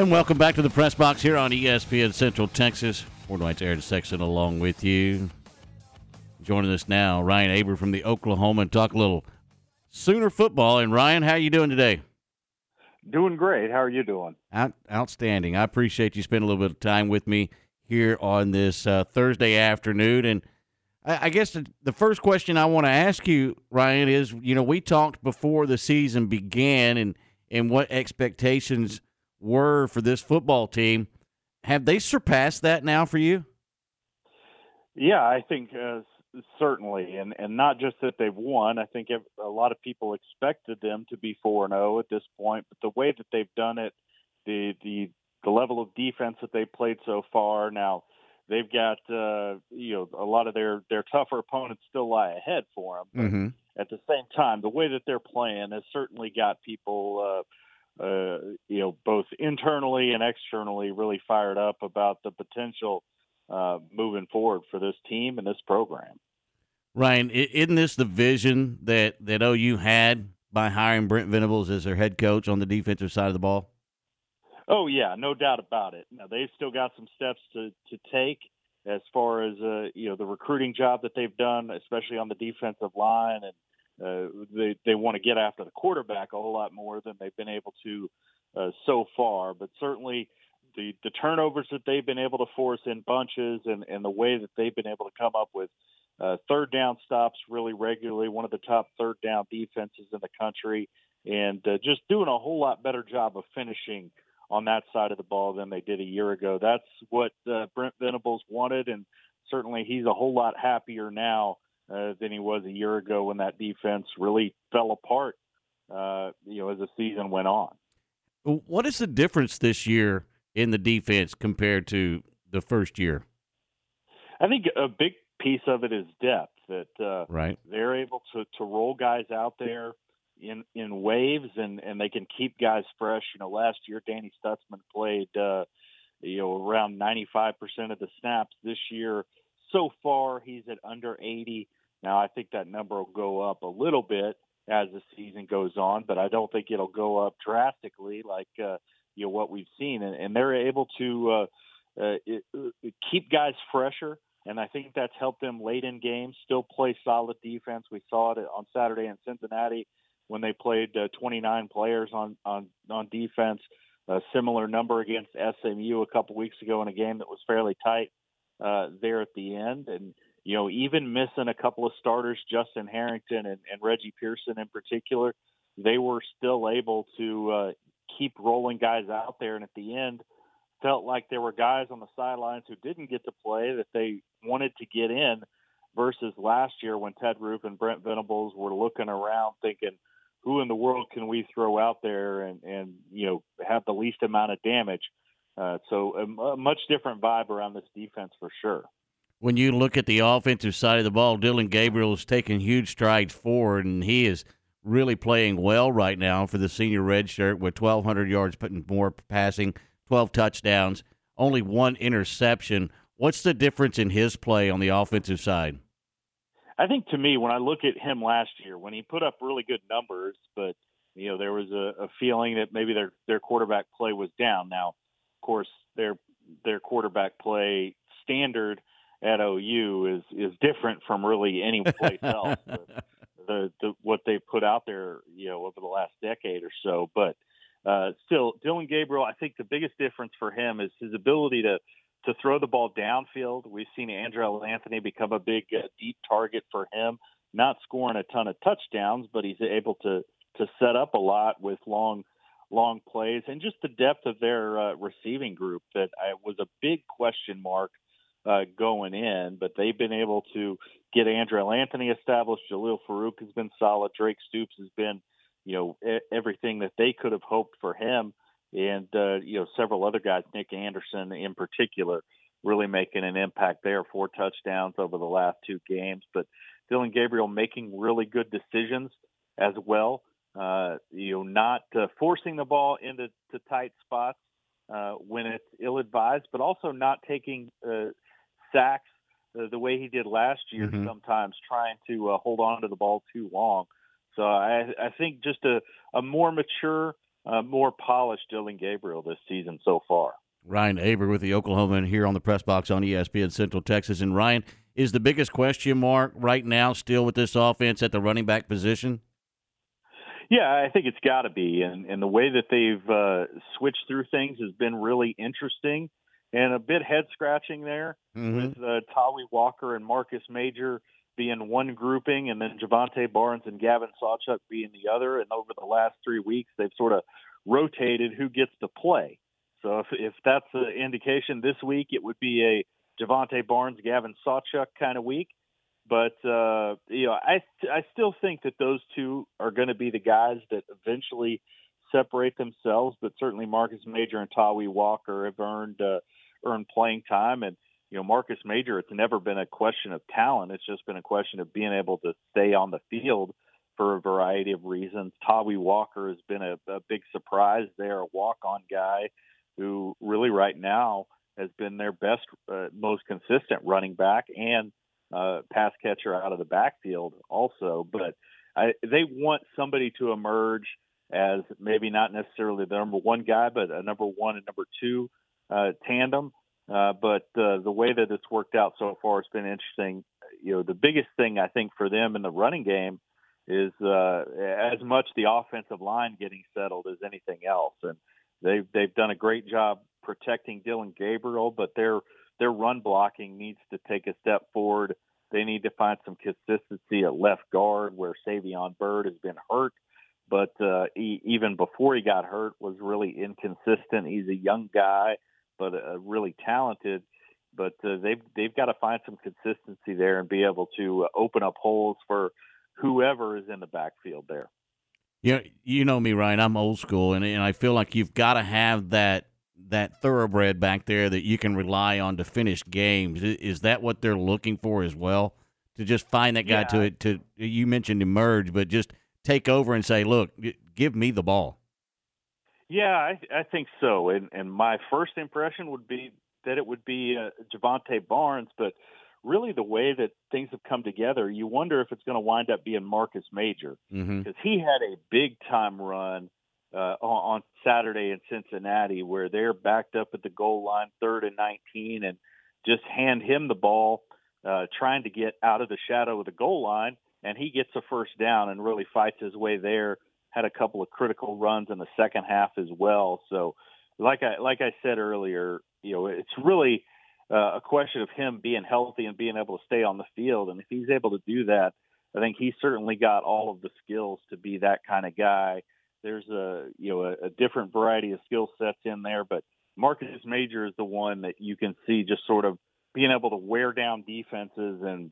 And welcome back to the press box here on ESPN Central Texas. Fort White's Aaron Sexton along with you. Joining us now, Ryan Aber from the Oklahoman, and talk a little Sooner football. And Ryan, how are you doing today? Doing great. How are you doing? Out, outstanding. I appreciate you spending a little bit of time with me here on this uh, Thursday afternoon. And I, I guess the, the first question I want to ask you, Ryan, is you know we talked before the season began and and what expectations were for this football team. Have they surpassed that now for you? Yeah, I think uh, certainly, and and not just that they've won. I think a lot of people expected them to be four and zero oh at this point, but the way that they've done it, the the the level of defense that they played so far. Now they've got uh, you know a lot of their their tougher opponents still lie ahead for them. But mm-hmm. At the same time, the way that they're playing has certainly got people. Uh, uh, you know, both internally and externally, really fired up about the potential uh, moving forward for this team and this program. Ryan, isn't this the vision that that OU had by hiring Brent Venables as their head coach on the defensive side of the ball? Oh yeah, no doubt about it. Now they've still got some steps to to take as far as uh, you know the recruiting job that they've done, especially on the defensive line, and uh, they they want to get after the quarterback a whole lot more than they've been able to uh, so far. But certainly the the turnovers that they've been able to force in bunches and and the way that they've been able to come up with uh, third down stops really regularly, one of the top third down defenses in the country, and uh, just doing a whole lot better job of finishing on that side of the ball than they did a year ago. That's what uh, Brent Venables wanted, and certainly he's a whole lot happier now uh, than he was a year ago when that defense really fell apart. Uh, you know, as the season went on. What is the difference this year in the defense compared to the first year? I think a big piece of it is depth that uh, right they're able to to roll guys out there in in waves and and they can keep guys fresh. You know, last year Danny Stutsman played uh, you know around 95% of the snaps. This year, so far he's at under 80. Now I think that number will go up a little bit as the season goes on, but I don't think it'll go up drastically like uh, you know what we've seen. And, and they're able to uh, uh, uh, keep guys fresher and I think that's helped them late in games. Still play solid defense. We saw it on Saturday in Cincinnati when they played uh, 29 players on on on defense. A similar number against SMU a couple weeks ago in a game that was fairly tight uh, there at the end, and you know even missing a couple of starters, Justin Harrington and, and Reggie Pearson in particular, they were still able to uh, keep rolling guys out there, and at the end felt like there were guys on the sidelines who didn't get to play that they wanted to get in versus last year when Ted Roof and Brent Venables were looking around thinking, who in the world can we throw out there and, and you know, have the least amount of damage? Uh, so a, a much different vibe around this defense for sure. When you look at the offensive side of the ball, Dillon Gabriel is taking huge strides forward, and he is really playing well right now for the senior red shirt with 1,200 yards, putting more passing, 12 touchdowns, only one interception. What's the difference in his play on the offensive side? I think to me, when I look at him last year, when he put up really good numbers, but you know there was a, a feeling that maybe their their quarterback play was down. Now, of course, their their quarterback play standard at OU is is different from really any place else. the, the, the what they put out there, you know, over the last decade or so, but uh, still, Dillon Gabriel, I think the biggest difference for him is his ability to to throw the ball downfield. We've seen Andrel Anthony become a big uh, deep target for him. Not scoring a ton of touchdowns, but he's able to to set up a lot with long long plays and just the depth of their uh, receiving group that I, was a big question mark uh, going in, but they've been able to get Andrel Anthony established. Jalil Farooq has been solid. Drake Stoops has been you know everything that they could have hoped for him, and uh, you know several other guys, Nick Anderson in particular, really making an impact there. Four touchdowns over the last two games, but Dillon Gabriel making really good decisions as well. Uh, you know, not uh, forcing the ball into tight spots uh, when it's ill-advised, but also not taking uh, sacks uh, the way he did last year. Mm-hmm. Sometimes trying to uh, hold on to the ball too long. So I, I think just a, a more mature uh, more polished Dillon Gabriel this season so far. Ryan Aber with the Oklahoman here on the press box on ESPN Central Texas. And Ryan, is the biggest question mark right now still with this offense at the running back position? Yeah, I think it's got to be, and and the way that they've uh, switched through things has been really interesting and a bit head scratching there mm-hmm. with uh, Tawee Walker and Marcus Major being one grouping, and then Jovantae Barnes and Gavin Sawchuk being the other. And over the last three weeks, they've sort of rotated who gets to play. So if if that's an indication this week, it would be a Jovantae Barnes, Gavin Sawchuk kind of week. But uh, you know, I I still think that those two are going to be the guys that eventually separate themselves. But certainly Marcus Major and Tawee Walker have earned uh, earned playing time, and you know Marcus Major. It's never been a question of talent. It's just been a question of being able to stay on the field for a variety of reasons. Tawee Walker has been a, a big surprise there, a walk-on guy who really right now has been their best, uh, most consistent running back and uh, pass catcher out of the backfield also. But I, they want somebody to emerge as maybe not necessarily the number one guy, but a number one and number two uh, tandem. Uh, but uh, the way that it's worked out so far has been interesting. You know, the biggest thing I think for them in the running game is uh, as much the offensive line getting settled as anything else, and they've they've done a great job protecting Dillon Gabriel, but their their run blocking needs to take a step forward. They need to find some consistency at left guard where Savion Byrd has been hurt, but uh, he, even before he got hurt was really inconsistent. He's a young guy, but uh, really talented. But uh, they've they've got to find some consistency there and be able to uh, open up holes for whoever is in the backfield there. Yeah, you know me, Ryan. I'm old school, and and I feel like you've got to have that that thoroughbred back there that you can rely on to finish games. Is that what they're looking for as well? To just find that guy yeah. to to you mentioned emerge, but just take over and say, look, give me the ball. Yeah, I, I think so. And and my first impression would be that it would be uh, Jovantae Barnes, but really the way that things have come together, you wonder if it's going to wind up being Marcus Major because mm-hmm. he had a big time run uh, on Saturday in Cincinnati, where they're backed up at the goal line, third and 19, and just hand him the ball, uh, trying to get out of the shadow of the goal line, and he gets a first down and really fights his way there. Had a couple of critical runs in the second half as well. So, like I like I said earlier, you know, it's really uh, a question of him being healthy and being able to stay on the field. And if he's able to do that, I think he's certainly got all of the skills to be that kind of guy there's a you know a, a different variety of skill sets in there, but Marcus Major is the one that you can see just sort of being able to wear down defenses and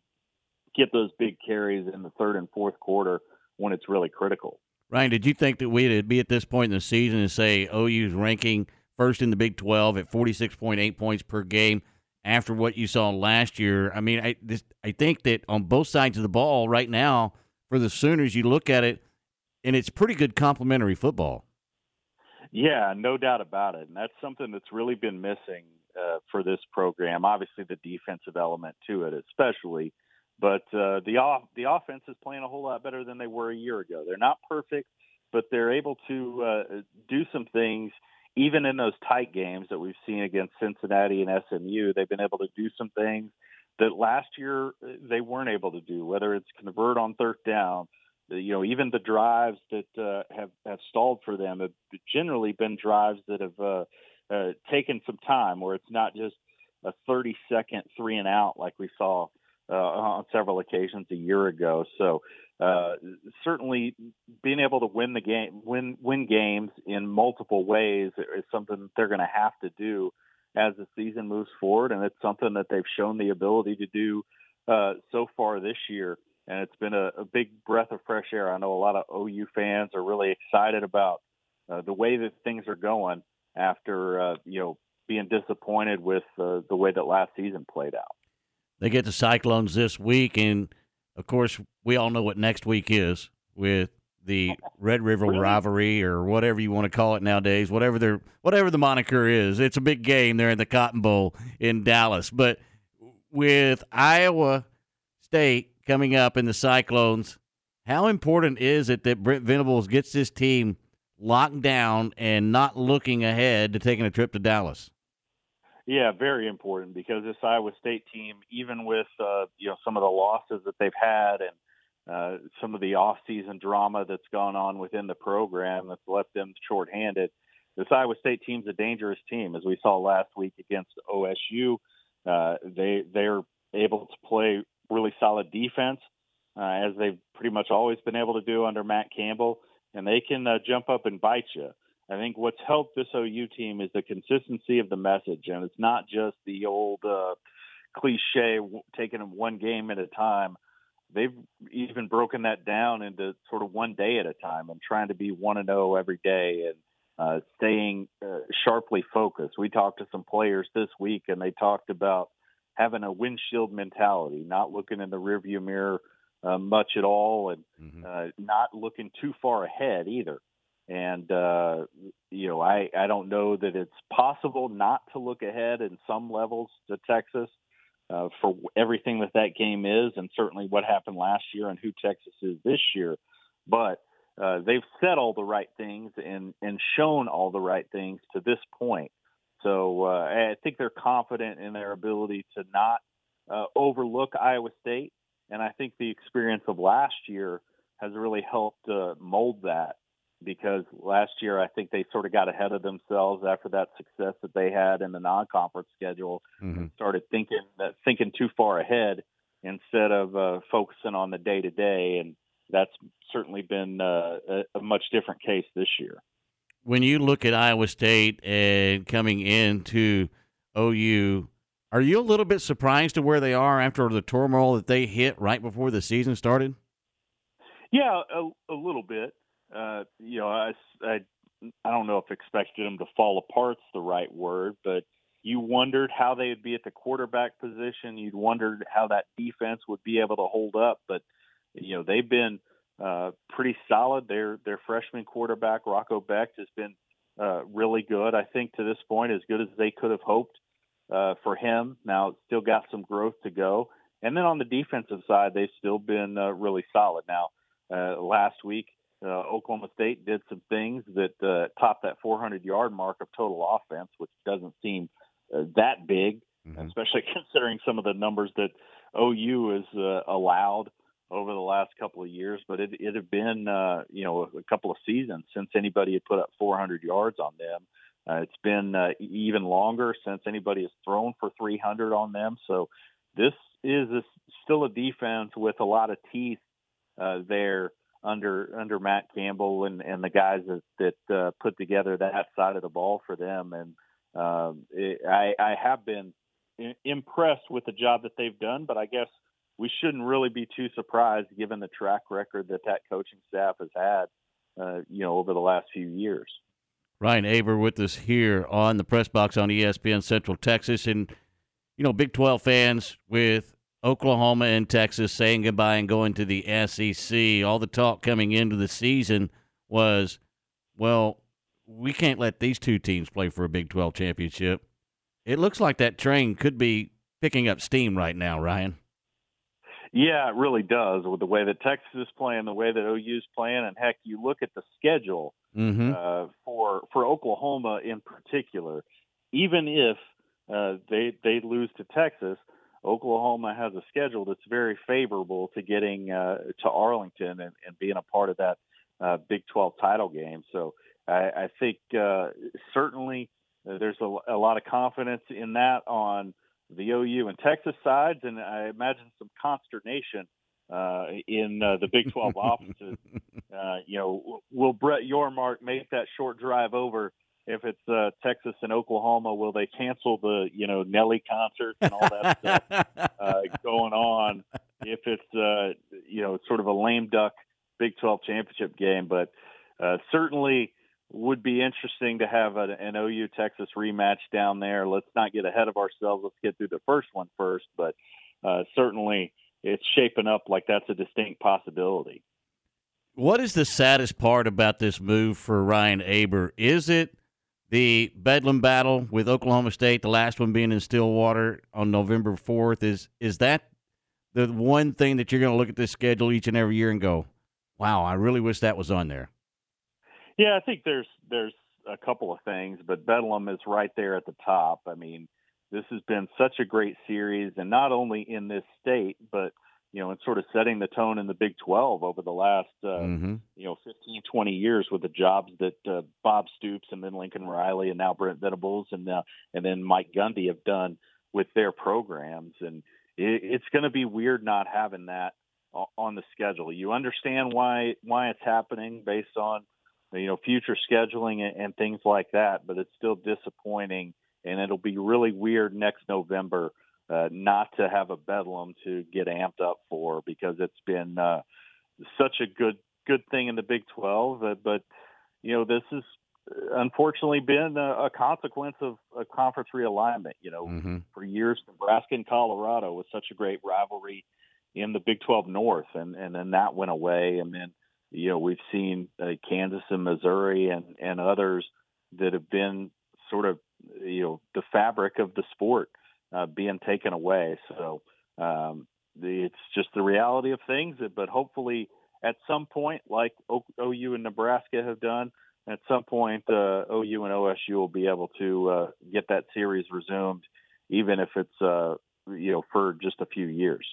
get those big carries in the third and fourth quarter when it's really critical. Ryan, did you think that we'd be at this point in the season and say OU's ranking first in the Big 12 at 46.8 points per game after what you saw last year? I mean, I this, I think that on both sides of the ball right now for the Sooners, you look at it, and it's pretty good complementary football. Yeah, no doubt about it, and that's something that's really been missing uh, for this program. Obviously, the defensive element to it, especially, but uh, the off the offense is playing a whole lot better than they were a year ago. They're not perfect, but they're able to uh, do some things even in those tight games that we've seen against Cincinnati and SMU. They've been able to do some things that last year uh, they weren't able to do, whether it's convert on third down you know, even the drives that uh, have have stalled for them have generally been drives that have uh, uh, taken some time, where it's not just a 30 second three and out like we saw uh, on several occasions a year ago. So uh, certainly, being able to win the game, win win games in multiple ways is something they're going to have to do as the season moves forward, and it's something that they've shown the ability to do uh, so far this year and it's been a, a, big breath of fresh air. I know a lot of OU fans are really excited about uh, the way that things are going after uh, you know being disappointed with uh, the way that last season played out. They get the Cyclones this week, and of course, we all know what next week is with the Red River really? rivalry or whatever you want to call it nowadays. Whatever their whatever the moniker is, it's a big game there in the Cotton Bowl in Dallas. But with Iowa State coming up in the Cyclones. How important is it that Brent Venables gets this team locked down and not looking ahead to taking a trip to Dallas. Yeah, very important because this Iowa State team, even with uh, you know some of the losses that they've had and uh, some of the off-season drama that's gone on within the program that's left them shorthanded, this Iowa State team's a dangerous team, as we saw last week against OSU. Uh, they they're able to play really solid defense, uh, as they've pretty much always been able to do under Matt Campbell, and they can uh, jump up and bite you. I think what's helped this OU team is the consistency of the message, and it's not just the old uh, cliche taking them one game at a time. They've even broken that down into sort of one day at a time and trying to be one and zero oh every day and uh, staying uh, sharply focused. We talked to some players this week, and they talked about having a windshield mentality, not looking in the rearview mirror uh, much at all, and mm-hmm. uh, not looking too far ahead either. And uh, you know, I I don't know that it's possible not to look ahead in some levels to Texas uh, for everything that that game is, and certainly what happened last year and who Texas is this year. But uh, they've said all the right things and and shown all the right things to this point. So uh, I think they're confident in their ability to not uh, overlook Iowa State, and I think the experience of last year has really helped uh, mold that. Because last year, I think they sort of got ahead of themselves after that success that they had in the non-conference schedule, mm-hmm. and started thinking that thinking too far ahead instead of uh, focusing on the day to day and that's certainly been uh, a, a much different case this year. When you look at Iowa State and coming into OU, are you a little bit surprised to where they are after the turmoil that they hit right before the season started? Yeah, a, a little bit. Uh, you know, I, I I don't know if expected them to fall apart's the right word, but you wondered how they would be at the quarterback position. You'd wondered how that defense would be able to hold up, but you know they've been uh, pretty solid. Their their freshman quarterback Rocco Becht has been uh, really good. I think to this point, as good as they could have hoped uh, for him. Now, still got some growth to go. And then on the defensive side, they've still been uh, really solid. Now, uh, last week, uh, Oklahoma State did some things that uh, topped that 400 yard mark of total offense, which doesn't seem uh, that big, mm-hmm. especially considering some of the numbers that OU has uh, allowed over the last couple of years, but it it had been uh, you know a couple of seasons since anybody had put up 400 yards on them. Uh, it's been uh, even longer since anybody has thrown for 300 on them. So this is a, still a defense with a lot of teeth uh, there under under Matt Campbell and and the guys that that uh, put together that side of the ball for them. And um, it, I I have been impressed with the job that they've done, but I guess we shouldn't really be too surprised given the track record that that coaching staff has had, uh, you know, over the last few years. Ryan Aber with us here on the press box on ESPN Central Texas, and you know, Big Twelve fans with Oklahoma and Texas saying goodbye and going to the SEC. All the talk coming into the season was, well, we can't let these two teams play for a Big Twelve championship. It looks like that train could be picking up steam right now, Ryan. Yeah, it really does with the way that Texas is playing, the way that OU's playing, and heck, you look at the schedule mm-hmm. uh, for for Oklahoma in particular. Even if uh, they they lose to Texas, Oklahoma has a schedule that's very favorable to getting uh, to Arlington and, and being a part of that uh, Big 12 title game. So I, I think uh, certainly uh, there's a, a lot of confidence in that on the OU and Texas sides, and I imagine some consternation uh, in uh, the Big 12 offices. Uh, you know, will Brett Yormark make that short drive over? If it's uh, Texas and Oklahoma, will they cancel the you know Nelly concert and all that stuff uh, going on? If it's uh, you know sort of a lame duck Big 12 championship game, but uh, certainly would be interesting to have a, an OU Texas rematch down there. Let's not get ahead of ourselves. Let's get through the first one first, but uh, certainly it's shaping up like that's a distinct possibility. What is the saddest part about this move for Ryan Aber? Is it the Bedlam battle with Oklahoma State, the last one being in Stillwater on November 4th? Is is that the one thing that you're going to look at this schedule each and every year and go, "Wow, I really wish that was on there." Yeah, I think there's there's a couple of things, but Bedlam is right there at the top. I mean, this has been such a great series, and not only in this state, but you know, and sort of setting the tone in the Big 12 over the last, uh, mm-hmm. you know, 15, 20 years with the jobs that uh, Bob Stoops and then Lincoln Riley and now Brent Venables and uh, and then Mike Gundy have done with their programs, and it, it's going to be weird not having that on the schedule. You understand why why it's happening based on you know future scheduling and, and things like that, but it's still disappointing, and it'll be really weird next November uh, not to have a bedlam to get amped up for because it's been uh, such a good good thing in the Big 12. Uh, but you know this has unfortunately been a, a consequence of a conference realignment. You know, mm-hmm. for years Nebraska and Colorado was such a great rivalry in the Big 12 North, and and then that went away, and then you know we've seen uh, Kansas and Missouri and and others that have been sort of you know the fabric of the sport uh, being taken away. So um, the, it's just the reality of things. But hopefully, at some point, like o- OU and Nebraska have done, at some point, uh, OU and OSU will be able to uh, get that series resumed, even if it's uh, you know for just a few years.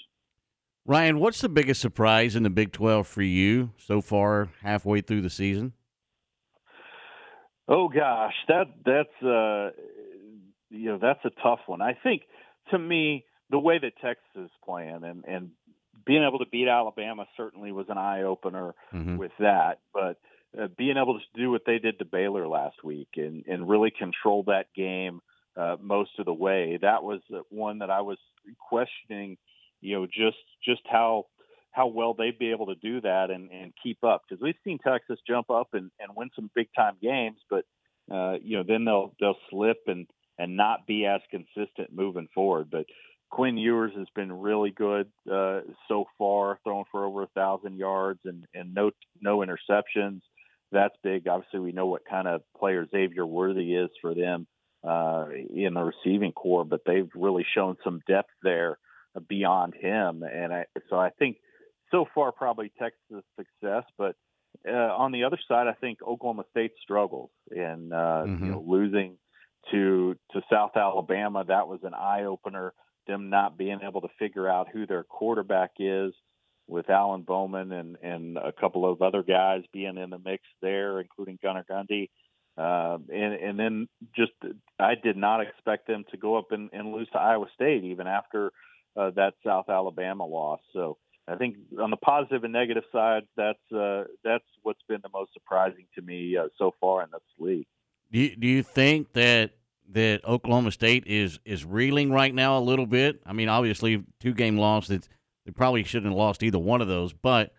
Ryan, what's the biggest surprise in the Big 12 for you so far, halfway through the season? Oh gosh, that that's uh, you know that's a tough one. I think to me the way that Texas is playing and and being able to beat Alabama certainly was an eye opener mm-hmm. with that, but uh, being able to do what they did to Baylor last week and and really control that game uh, most of the way that was one that I was questioning. You know, just just how how well they'd be able to do that and, and keep up because we've seen Texas jump up and, and win some big time games, but uh, you know then they'll they'll slip and and not be as consistent moving forward. But Quinn Ewers has been really good uh, so far, throwing for over a thousand yards and, and no no interceptions. That's big. Obviously, we know what kind of player Xavier Worthy is for them uh, in the receiving corps, but they've really shown some depth there beyond him. And I, so I think so far probably Texas success, but uh, on the other side, I think Oklahoma State struggles in uh, mm-hmm. you know losing to to South Alabama. That was an eye opener. Them not being able to figure out who their quarterback is, with Alan Bowman and and a couple of other guys being in the mix there, including Gunnar Gundy. Uh, and and then just I did not expect them to go up and, and lose to Iowa State even after uh, that South Alabama loss. So I think on the positive and negative side, that's uh, that's what's been the most surprising to me uh, so far in this league. Do you, do you think that that Oklahoma State is is reeling right now a little bit? I mean, obviously, two game loss that they probably shouldn't have lost either one of those. But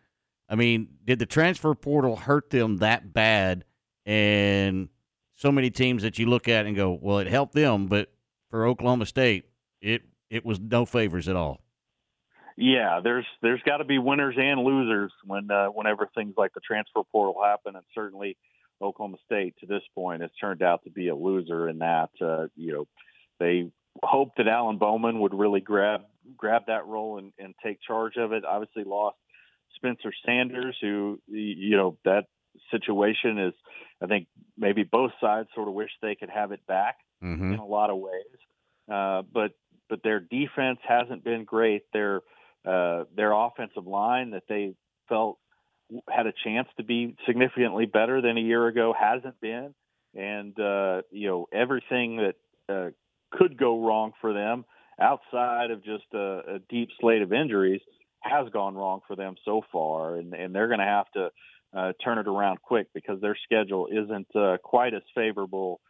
I mean, did the transfer portal hurt them that bad? And so many teams that you look at and go, well, it helped them, but for Oklahoma State, it it was no favors at all. Yeah, there's there's got to be winners and losers when uh, whenever things like the transfer portal happen, and certainly Oklahoma State to this point has turned out to be a loser in that uh, you know they hoped that Alan Bowman would really grab grab that role and, and take charge of it. Obviously, lost Spencer Sanders, who you know that situation is. I think maybe both sides sort of wish they could have it back mm-hmm. in a lot of ways, uh, but but their defense hasn't been great. Their uh, their offensive line that they felt had a chance to be significantly better than a year ago hasn't been, and uh, you know everything that uh, could go wrong for them outside of just a, a deep slate of injuries has gone wrong for them so far, and, and they're going to have to uh, turn it around quick because their schedule isn't uh, quite as favorable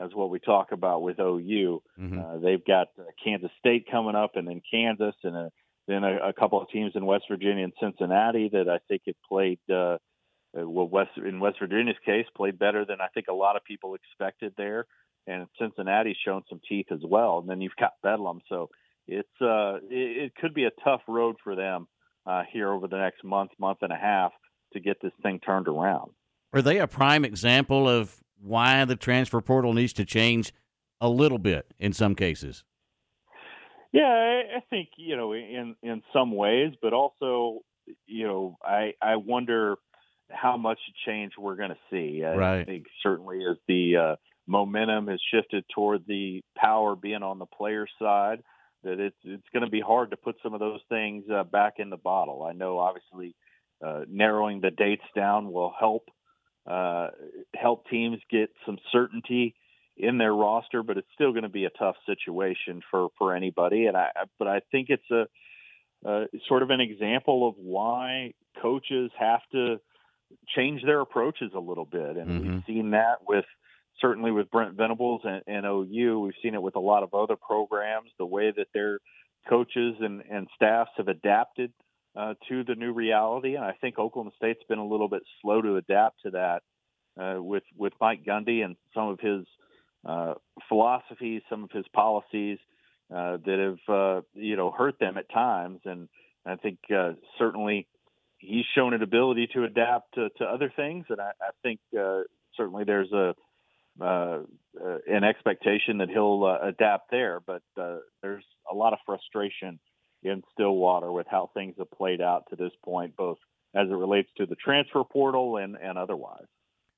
as what we talk about with OU. Mm-hmm. Uh, they've got uh, Kansas State coming up, and then Kansas, and a then a, a couple of teams in West Virginia and Cincinnati that I think it played. Uh, uh, well, West in West Virginia's case, played better than I think a lot of people expected there, and Cincinnati's shown some teeth as well. And then you've got Bedlam, so it's uh, it, it could be a tough road for them uh, here over the next month, month and a half to get this thing turned around. Are they a prime example of why the transfer portal needs to change a little bit in some cases? Yeah, I think you know in in some ways, but also you know I I wonder how much change we're going to see. Right. I think certainly as the uh, momentum has shifted toward the power being on the player side, that it's it's going to be hard to put some of those things uh, back in the bottle. I know obviously uh, narrowing the dates down will help uh, help teams get some certainty in their roster, but it's still going to be a tough situation for for anybody. And I, but I think it's a uh, sort of an example of why coaches have to change their approaches a little bit, and Mhm. we've seen that with certainly with Brent Venables and, and OU. We've seen it with a lot of other programs. The way that their coaches and, and staffs have adapted uh, to the new reality, and I think Oklahoma State's been a little bit slow to adapt to that uh, with with Mike Gundy and some of his uh, philosophies, some of his policies uh, that have uh, you know hurt them at times, and I think uh, certainly he's shown an ability to adapt to, to other things, and I, I think uh, certainly there's a uh, uh, an expectation that he'll uh, adapt there, but uh, there's a lot of frustration in Stillwater with how things have played out to this point, both as it relates to the transfer portal and, and otherwise.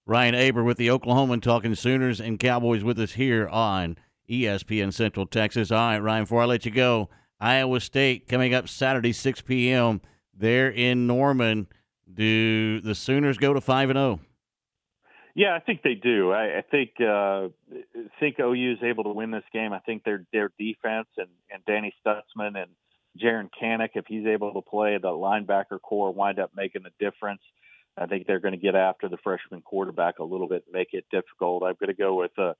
Ryan Aber with the Oklahoman talking Sooners and Cowboys with us here on ESPN Central Texas. All right, Ryan, before I let you go, Iowa State coming up Saturday, 6 p.m. there in Norman. Do the Sooners go to 5 and oh? 0? Yeah, I think they do. I, I think uh, think OU is able to win this game. I think their their defense and, and Danny Stutsman and Jaren Kanak, if he's able to play, the linebacker corps wind up making the difference. I think they're going to get after the freshman quarterback a little bit, make it difficult. I'm going to go with uh,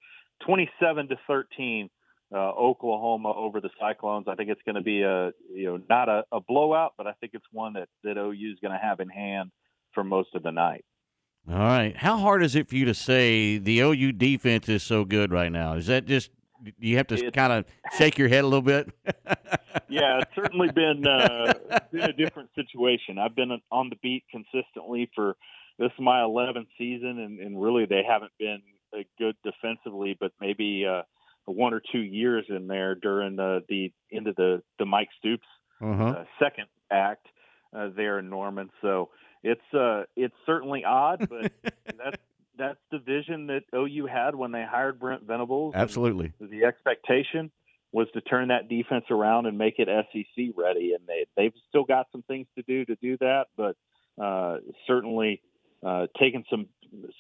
27 to 13, uh, Oklahoma over the Cyclones. I think it's going to be a you know not a, a blowout, but I think it's one that that OU is going to have in hand for most of the night. All right. How hard is it for you to say the OU defense is so good right now? Is that just you have to kind of shake your head a little bit? yeah, it's certainly been uh, been a different situation. I've been on the beat consistently for this is my 11th season, and, and really they haven't been uh, good defensively, but maybe uh, one or two years in there during the the end of the the Mike Stoops Uh-huh. uh, second act uh, there in Norman. So it's uh, it's certainly odd, but that's that's the vision that OU had when they hired Brent Venables. Absolutely. the expectation was to turn that defense around and make it SEC ready, and they they've still got some things to do to do that, but uh, certainly uh, taken some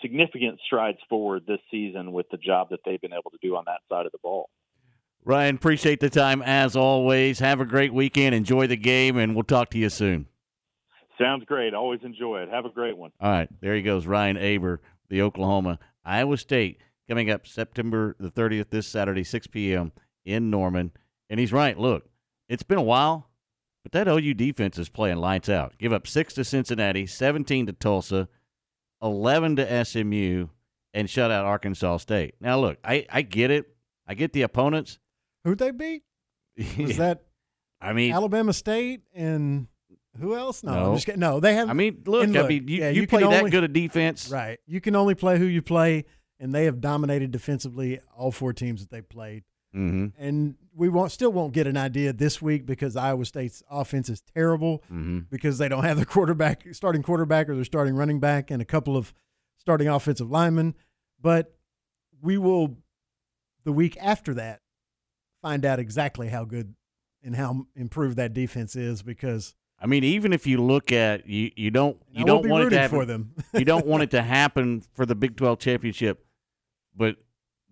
significant strides forward this season with the job that they've been able to do on that side of the ball. Ryan, appreciate the time as always. Have a great weekend. Enjoy the game, and we'll talk to you soon. Sounds great. Always enjoy it. Have a great one. All right, there he goes, Ryan Aber, the Oklahoman Iowa State coming up September the 30th this Saturday, 6 p.m. in Norman. And he's right. Look, it's been a while, but that OU defense is playing lights out. Give up six to Cincinnati, 17 to Tulsa, 11 to SMU, and shut out Arkansas State. Now, look, I, I get it. I get the opponents. Who'd they beat? Was that I mean, Alabama State and who else? No, No. I'm just kidding. No, they have. I mean, look, and I mean, you, yeah, you, you play that only- good a defense. right. You can only play who you play, and they have dominated defensively all four teams that they played. Mm-hmm. And we won't still won't get an idea this week because Iowa State's offense is terrible Mm-hmm. because they don't have their quarterback, starting quarterback, or their starting running back, and a couple of starting offensive linemen. But we will, the week after that, find out exactly how good and how improved that defense is because I mean, even if you look at you, you don't you don't want it to happen for them. you don't want it to happen for the Big 12 championship, but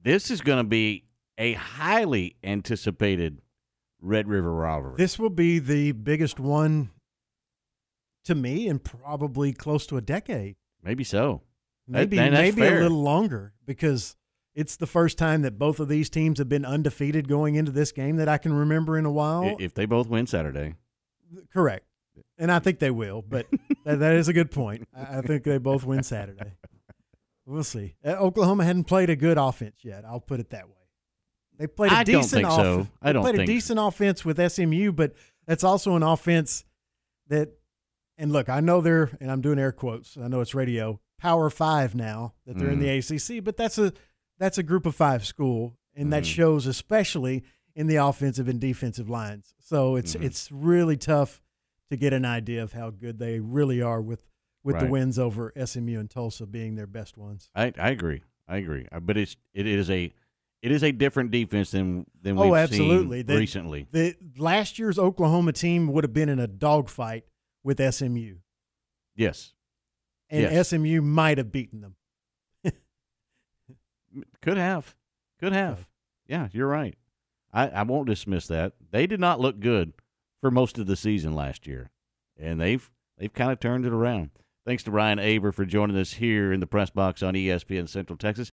this is going to be a highly anticipated Red River rivalry. This will be the biggest one to me in probably close to a decade. Maybe so. Maybe and that's maybe fair. a little longer because it's the first time that both of these teams have been undefeated going into this game that I can remember in a while. If they both win Saturday, Correct. And I think they will, but that, that is a good point. I, I think they both win Saturday. We'll see. Uh, Oklahoma hadn't played a good offense yet. I'll put it that way. They played a I don't decent think so. I don't played a so. decent offense with SMU, but that's also an offense that. And look, I know they're, and I'm doing air quotes. I know it's radio. Power five now that they're in the Mm-hmm. ACC, but that's a that's a group of five school, and that Mhm. shows especially in the offensive and defensive lines. So it's Mhm. it's really tough to get an idea of how good they really are with with the wins over SMU and Tulsa being their best ones. I, I agree. I agree. Uh, But it's it is a it is a different defense than than Oh, we've absolutely. seen The- recently. The last year's Oklahoma team would have been in a dogfight with SMU, Yes, and Yes. SMU might have beaten them. could have, could have. Yeah, you're right. I, I won't dismiss that. They did not look good for most of the season last year, and they've they've kind of turned it around. Thanks to Ryan Aber for joining us here in the press box on ESPN Central Texas.